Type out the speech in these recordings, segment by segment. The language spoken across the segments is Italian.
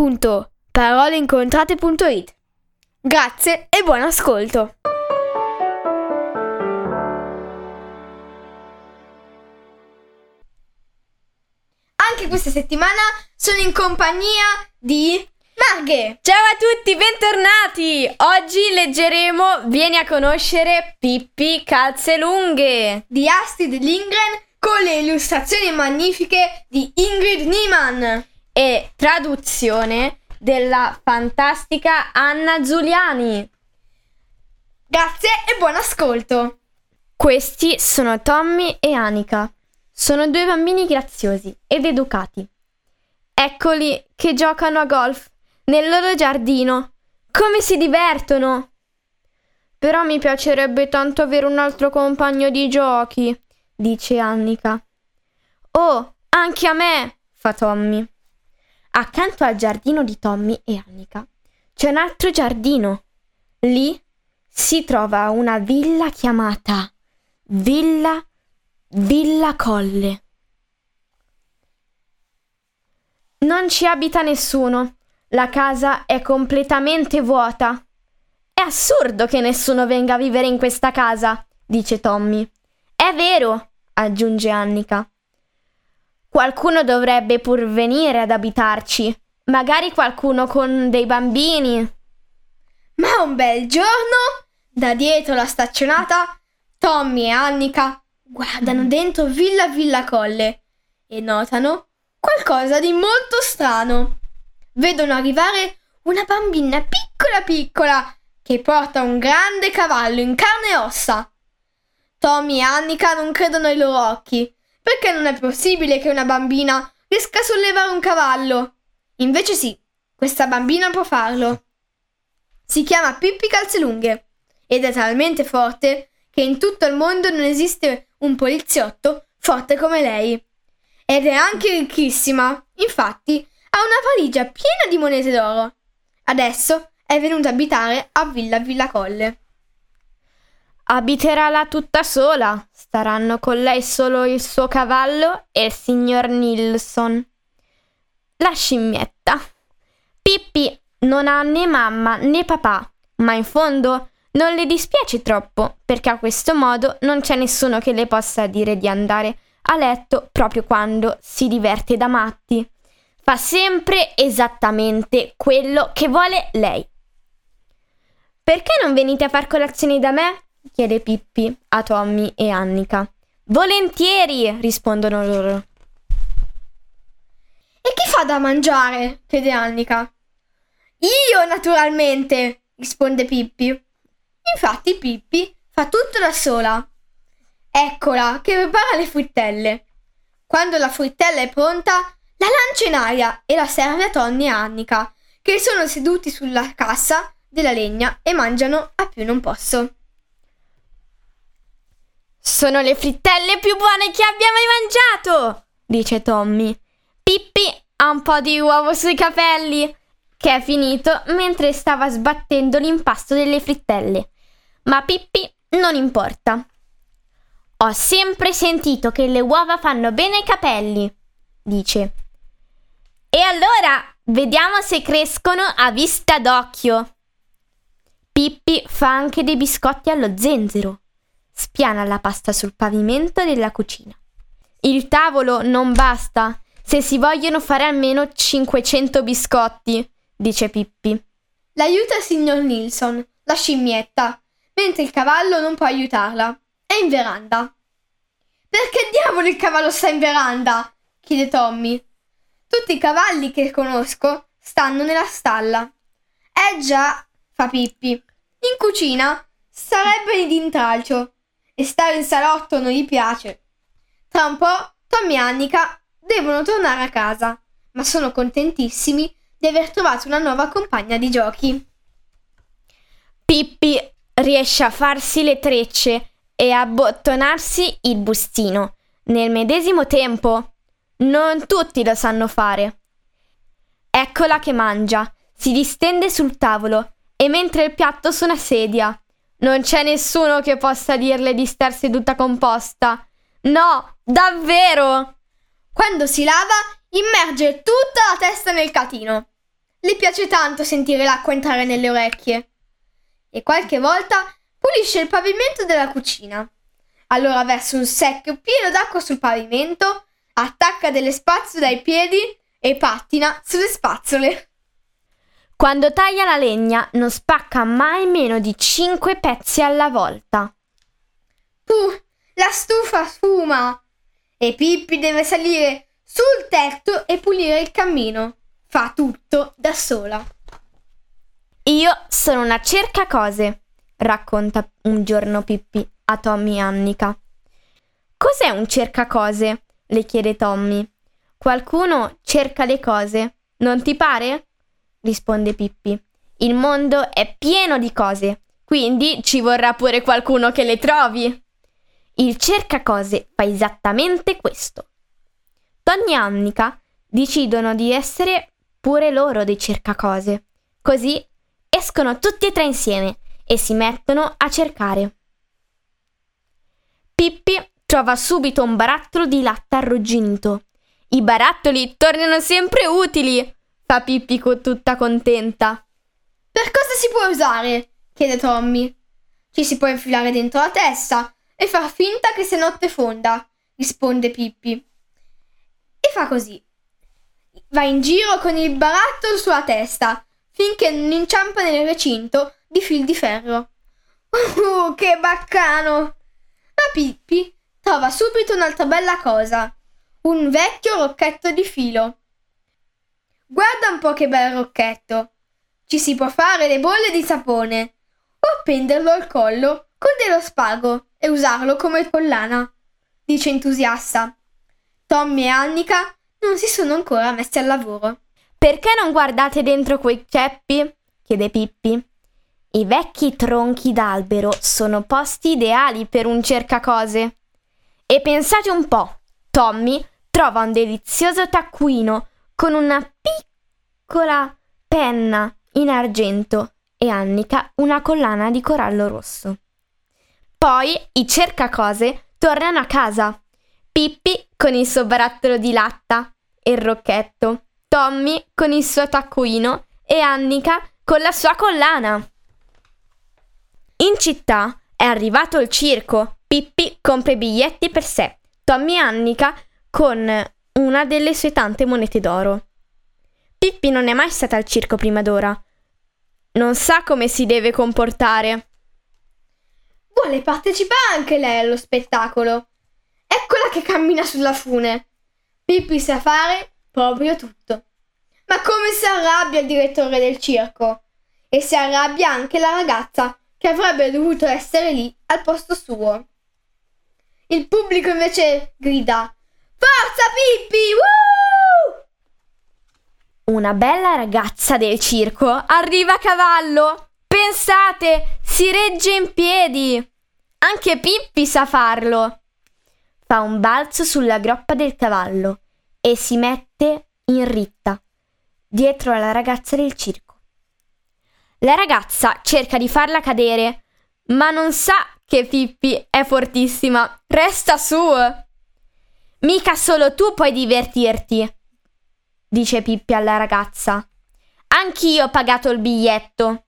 www.paroleincontrate.it. Grazie e buon ascolto! Anche questa settimana sono in compagnia di Marghe. Ciao a tutti, bentornati! Oggi leggeremo Vieni a conoscere Pippi Calze Lunghe di Astrid Lindgren con le illustrazioni magnifiche di Ingrid Niemann e traduzione della fantastica Anna Giuliani. Grazie e buon ascolto. Questi sono Tommy e Anika. Sono due bambini graziosi ed educati. Eccoli che giocano a golf nel loro giardino. Come si divertono! Però mi piacerebbe tanto avere un altro compagno di giochi, dice Annika. Oh, anche a me, fa Tommy. Accanto al giardino di Tommy e Annika c'è un altro giardino. Lì si trova una villa chiamata Villa Villa Colle. Non ci abita nessuno. La casa è completamente vuota. È assurdo che nessuno venga a vivere in questa casa, dice Tommy. È vero, aggiunge Annika. Qualcuno dovrebbe pur venire ad abitarci, magari qualcuno con dei bambini. Ma un bel giorno, da dietro la staccionata, Tommy e Annika guardano dentro Villa Villa Colle e notano qualcosa di molto strano. Vedono arrivare una bambina piccola piccola che porta un grande cavallo in carne e ossa. Tommy e Annika non credono ai loro occhi perché non è possibile che una bambina riesca a sollevare un cavallo? Invece sì, questa bambina può farlo. Si chiama Pippi Calzelunghe ed è talmente forte che in tutto il mondo non esiste un poliziotto forte come lei. Ed è anche ricchissima, infatti ha una valigia piena di monete d'oro. Adesso è venuta a abitare a Villa Villa Colle. Abiterà là tutta sola. Staranno con lei solo il suo cavallo e il signor Nilsson. La scimmietta. Pippi non ha né mamma né papà, ma in fondo non le dispiace troppo, perché a questo modo non c'è nessuno che le possa dire di andare a letto proprio quando si diverte da matti. Fa sempre esattamente quello che vuole lei. Perché non venite a far colazione da me? Chiede Pippi a Tommy e Annika. Volentieri, rispondono loro. E chi fa da mangiare? chiede Annika. Io, naturalmente, risponde Pippi. Infatti Pippi fa tutto da sola. Eccola che prepara le frittelle. Quando la frittella è pronta, la lancia in aria e la serve a Tony e Annika, che sono seduti sulla cassa della legna e mangiano a più non posso. Sono le frittelle più buone che abbia mai mangiato, dice Tommy. Pippi ha un po' di uovo sui capelli, che è finito mentre stava sbattendo l'impasto delle frittelle. Ma Pippi non importa. Ho sempre sentito che le uova fanno bene ai capelli, dice. E allora vediamo se crescono a vista d'occhio. Pippi fa anche dei biscotti allo zenzero spiana la pasta sul pavimento della cucina. Il tavolo non basta se si vogliono fare almeno 500 biscotti, dice Pippi. L'aiuta il signor Nilsson, la scimmietta, mentre il cavallo non può aiutarla. È in veranda. Perché diavolo il cavallo sta in veranda? chiede Tommy. Tutti i cavalli che conosco stanno nella stalla. Eh già, fa Pippi. In cucina sarebbe di intralcio e stare in salotto non gli piace. Tra un po' Tommy e Annika devono tornare a casa, ma sono contentissimi di aver trovato una nuova compagna di giochi. Pippi riesce a farsi le trecce e a bottonarsi il bustino. Nel medesimo tempo, non tutti lo sanno fare. Eccola che mangia, si distende sul tavolo e mentre il piatto su una sedia. Non c'è nessuno che possa dirle di star seduta composta. No, davvero! Quando si lava, immerge tutta la testa nel catino. Le piace tanto sentire l'acqua entrare nelle orecchie. E qualche volta pulisce il pavimento della cucina. Allora versa un secchio pieno d'acqua sul pavimento, attacca delle spazzole ai piedi e pattina sulle spazzole. Quando taglia la legna non spacca mai meno di 5 pezzi alla volta. Puh, la stufa sfuma! E Pippi deve salire sul tetto e pulire il cammino. Fa tutto da sola. Io sono una cercacose, racconta un giorno Pippi a Tommy e Annika. Cos'è un cercacose? le chiede Tommy. Qualcuno cerca le cose, non ti pare? Risponde Pippi. Il mondo è pieno di cose, quindi ci vorrà pure qualcuno che le trovi. Il cercacose fa esattamente questo. Tony e Annika decidono di essere pure loro dei cercacose. Così escono tutti e tre insieme e si mettono a cercare. Pippi trova subito un barattolo di latte arrugginito. I barattoli tornano sempre utili, fa Pippi tutta contenta. Per cosa si può usare? chiede Tommy. Ci si può infilare dentro la testa e far finta che sia notte fonda, risponde Pippi. E fa così. Va in giro con il barattolo sulla testa finché non inciampa nel recinto di fil di ferro. Uh, che baccano! Ma Pippi trova subito un'altra bella cosa, un vecchio rocchetto di filo. Guarda un po' che bel rocchetto. Ci si può fare le bolle di sapone o appenderlo al collo con dello spago e usarlo come collana, dice entusiasta. Tommy e Annika non si sono ancora messi al lavoro. Perché non guardate dentro quei ceppi? chiede Pippi. I vecchi tronchi d'albero sono posti ideali per un cercacose. E pensate un po', Tommy trova un delizioso taccuino con una piccola penna in argento e Annika una collana di corallo rosso. Poi i cercacose tornano a casa. Pippi con il suo barattolo di latta e il rocchetto, Tommy con il suo taccuino e Annika con la sua collana. In città è arrivato il circo. Pippi compra i biglietti per sé, Tommy e Annika con una delle sue tante monete d'oro. Pippi non è mai stata al circo prima d'ora. Non sa come si deve comportare. Vuole partecipare anche lei allo spettacolo. Eccola che cammina sulla fune. Pippi sa fare proprio tutto. Ma come si arrabbia il direttore del circo? E si arrabbia anche la ragazza che avrebbe dovuto essere lì al posto suo. Il pubblico invece grida Forza Pippi! Woo! Una bella ragazza del circo arriva a cavallo. Pensate, si regge in piedi. Anche Pippi sa farlo. Fa un balzo sulla groppa del cavallo e si mette in ritta dietro alla ragazza del circo. La ragazza cerca di farla cadere, ma non sa che Pippi è fortissima. Resta su! Mica solo tu puoi divertirti, dice Pippi alla ragazza. Anch'io ho pagato il biglietto.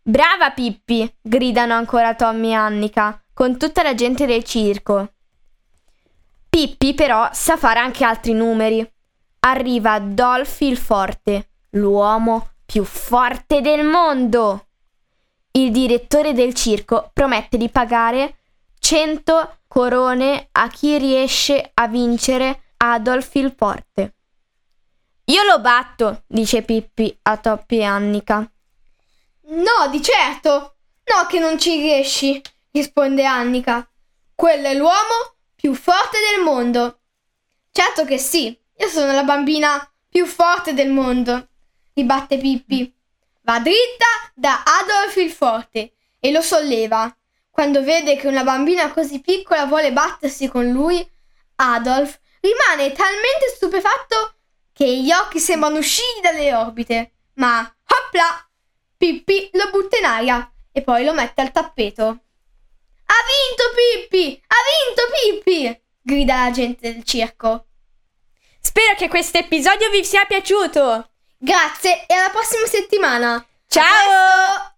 Brava Pippi! gridano ancora Tommy e Annika, con tutta la gente del circo. Pippi però sa fare anche altri numeri. Arriva Dolphy il Forte, l'uomo più forte del mondo. Il direttore del circo promette di pagare 100 corone a chi riesce a vincere Adolf il Forte. Io lo batto, dice Pippi a Toppi e Annika. No, di certo. No, che non ci riesci, risponde Annika. Quello è l'uomo più forte del mondo. Certo che sì, io sono la bambina più forte del mondo ribatte Pippi. Va dritta da Adolf il Forte e lo solleva. Quando vede che una bambina così piccola vuole battersi con lui, Adolf rimane talmente stupefatto che gli occhi sembrano usciti dalle orbite. Ma, hopla! Pippi lo butta in aria e poi lo mette al tappeto. Ha vinto Pippi! Ha vinto Pippi! grida la gente del circo. Spero che questo episodio vi sia piaciuto. Grazie e alla prossima settimana. Ciao!